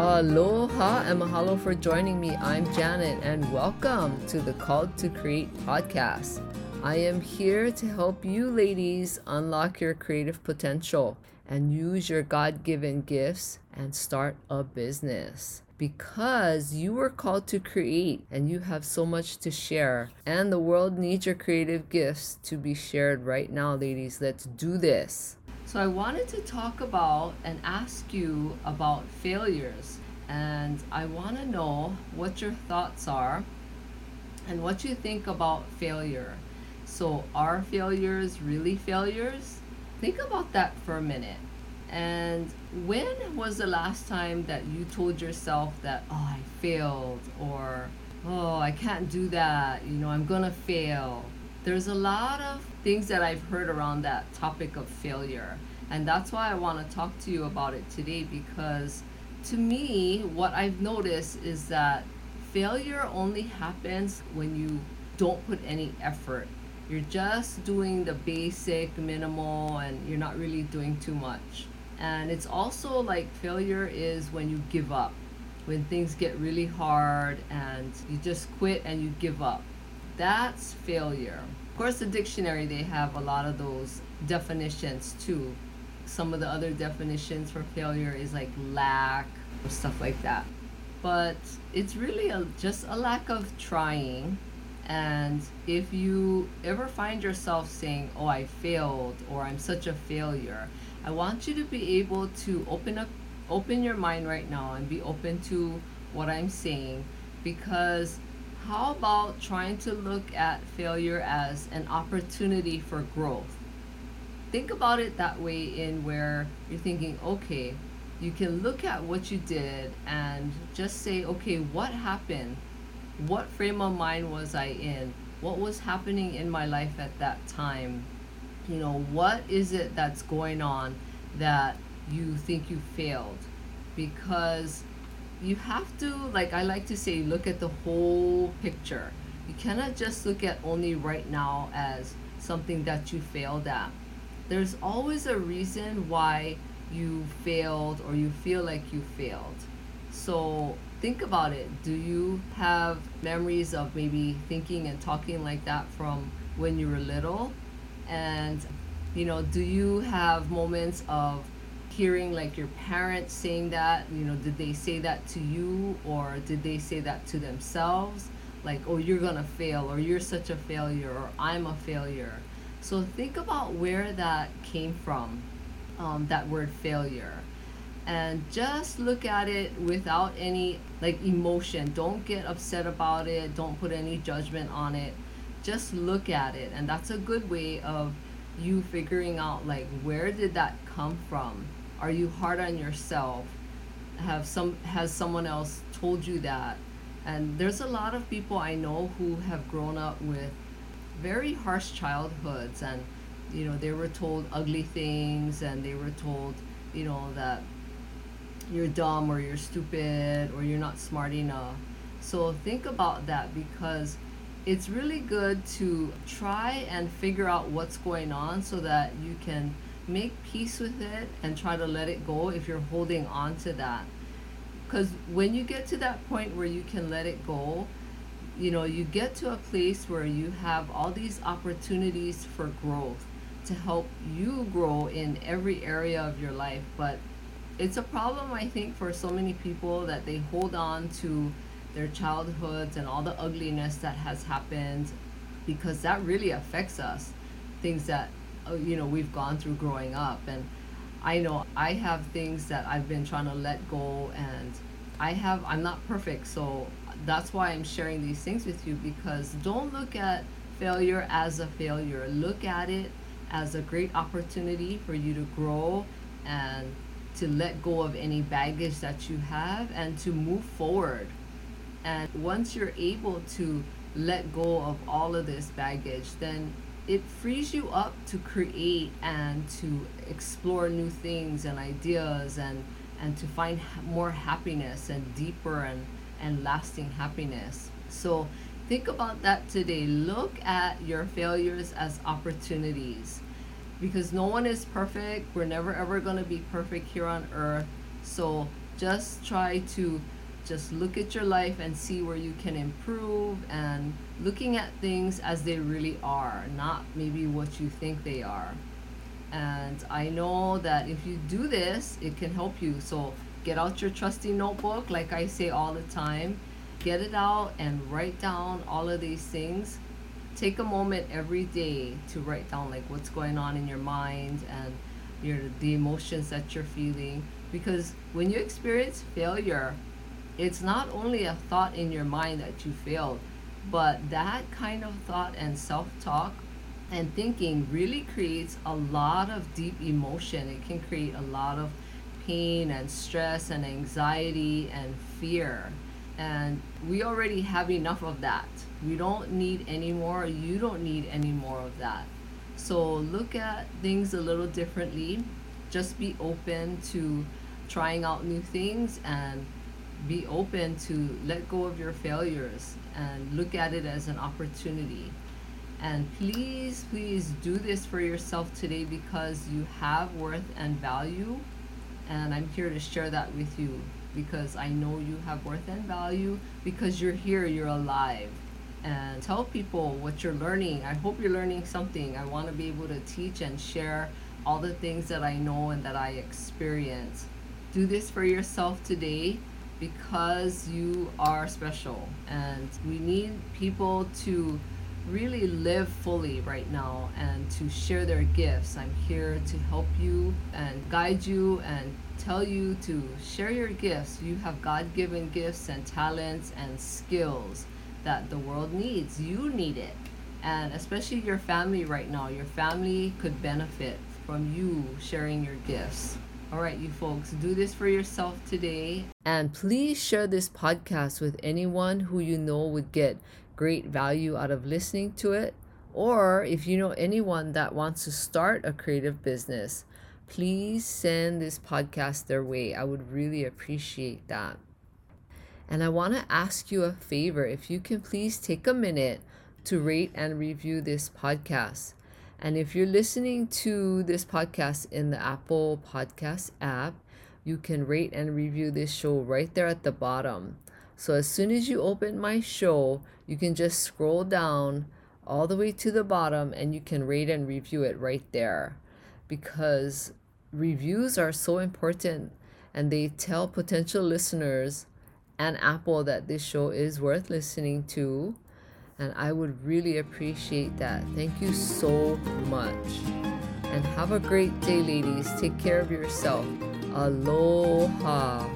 Aloha and mahalo for joining me. I'm Janet and welcome to the Called to Create podcast. I am here to help you ladies unlock your creative potential and use your God given gifts and start a business. Because you were called to create and you have so much to share, and the world needs your creative gifts to be shared right now, ladies. Let's do this. So, I wanted to talk about and ask you about failures, and I want to know what your thoughts are and what you think about failure. So, are failures really failures? Think about that for a minute. And when was the last time that you told yourself that, oh, I failed, or oh, I can't do that, you know, I'm gonna fail? There's a lot of things that I've heard around that topic of failure. And that's why I want to talk to you about it today because to me, what I've noticed is that failure only happens when you don't put any effort. You're just doing the basic, minimal, and you're not really doing too much. And it's also like failure is when you give up, when things get really hard and you just quit and you give up. That's failure. Of course, the dictionary, they have a lot of those definitions too. Some of the other definitions for failure is like lack or stuff like that. But it's really a, just a lack of trying. And if you ever find yourself saying, Oh, I failed, or I'm such a failure, I want you to be able to open up open your mind right now and be open to what I'm saying because how about trying to look at failure as an opportunity for growth? Think about it that way in where you're thinking, okay, you can look at what you did and just say, okay, what happened? What frame of mind was I in? What was happening in my life at that time? you know what is it that's going on that you think you failed because you have to like i like to say look at the whole picture. You cannot just look at only right now as something that you failed at. There's always a reason why you failed or you feel like you failed. So think about it. Do you have memories of maybe thinking and talking like that from when you were little? And you know do you have moments of hearing like your parents saying that you know did they say that to you or did they say that to themselves? Like oh you're gonna fail or you're such a failure or i'm a failure. So think about where that came from um, that word failure. And just look at it without any like emotion. Don't get upset about it. Don't put any judgment on it. Just look at it. And that's a good way of you figuring out like where did that come from? Are you hard on yourself? Have some has someone else told you that? And there's a lot of people i know who have grown up with very harsh childhoods and you know they were told ugly things and they were told you know that you're dumb or you're stupid or you're not smart enough. So think about that because it's really good to try and figure out what's going on so that you can make peace with it and try to let it go if you're holding on to that. Because when you get to that point where you can let it go, you know, you get to a place where you have all these opportunities for growth to help you grow in every area of your life. But it's a problem, I think, for so many people that they hold on to their childhoods and all the ugliness that has happened because that really affects us. Things that uh, you know we've gone through growing up. And i know i have things that i've been trying to let go and i have i'm not perfect. So that's why i'm sharing these things with you because don't look at failure as a failure. Look at it as a great opportunity for you to grow and to let go of any baggage that you have and to move forward and once you're able to let go of all of this baggage, then it frees you up to create and to explore new things and ideas and and to find more happiness and deeper and and lasting happiness. So think about that today. Look at your failures as opportunities because no one is perfect. We're never ever going to be perfect here on earth. So just try to just look at your life and see where you can improve and looking at things as they really are, not maybe what you think they are. And I know that if you do this, it can help you. So get out your trusty notebook, like I say all the time, get it out and write down all of these things. Take a moment every day to write down like what's going on in your mind and your the emotions that you're feeling because when you experience failure it's not only a thought in your mind that you failed, but that kind of thought and self talk and thinking really creates a lot of deep emotion. It can create a lot of pain and stress and anxiety and fear. And we already have enough of that. We don't need any more. You don't need any more of that. So look at things a little differently. Just be open to trying out new things and be open to let go of your failures and look at it as an opportunity. And please, please do this for yourself today because you have worth and value. And I'm here to share that with you because I know you have worth and value because you're here, you're alive. And tell people what you're learning. I hope you're learning something. I want to be able to teach and share all the things that I know and that I experience. Do this for yourself today because you are special and we need people to really live fully right now and to share their gifts. I'm here to help you and guide you and tell you to share your gifts. You have God given gifts and talents and skills that the world needs. You need it. And especially your family right now, your family could benefit from you sharing your gifts. All right, you folks, do this for yourself today. And please share this podcast with anyone who you know would get great value out of listening to it. Or if you know anyone that wants to start a creative business, please send this podcast their way. I would really appreciate that. And I want to ask you a favor if you can please take a minute to rate and review this podcast. And if you're listening to this podcast in the Apple Podcast app, you can rate and review this show right there at the bottom. So as soon as you open my show, you can just scroll down all the way to the bottom and you can rate and review it right there because reviews are so important and they tell potential listeners and Apple that this show is worth listening to and I would really appreciate that. Thank you so much. And have a great day, ladies. Take care of yourself. Aloha.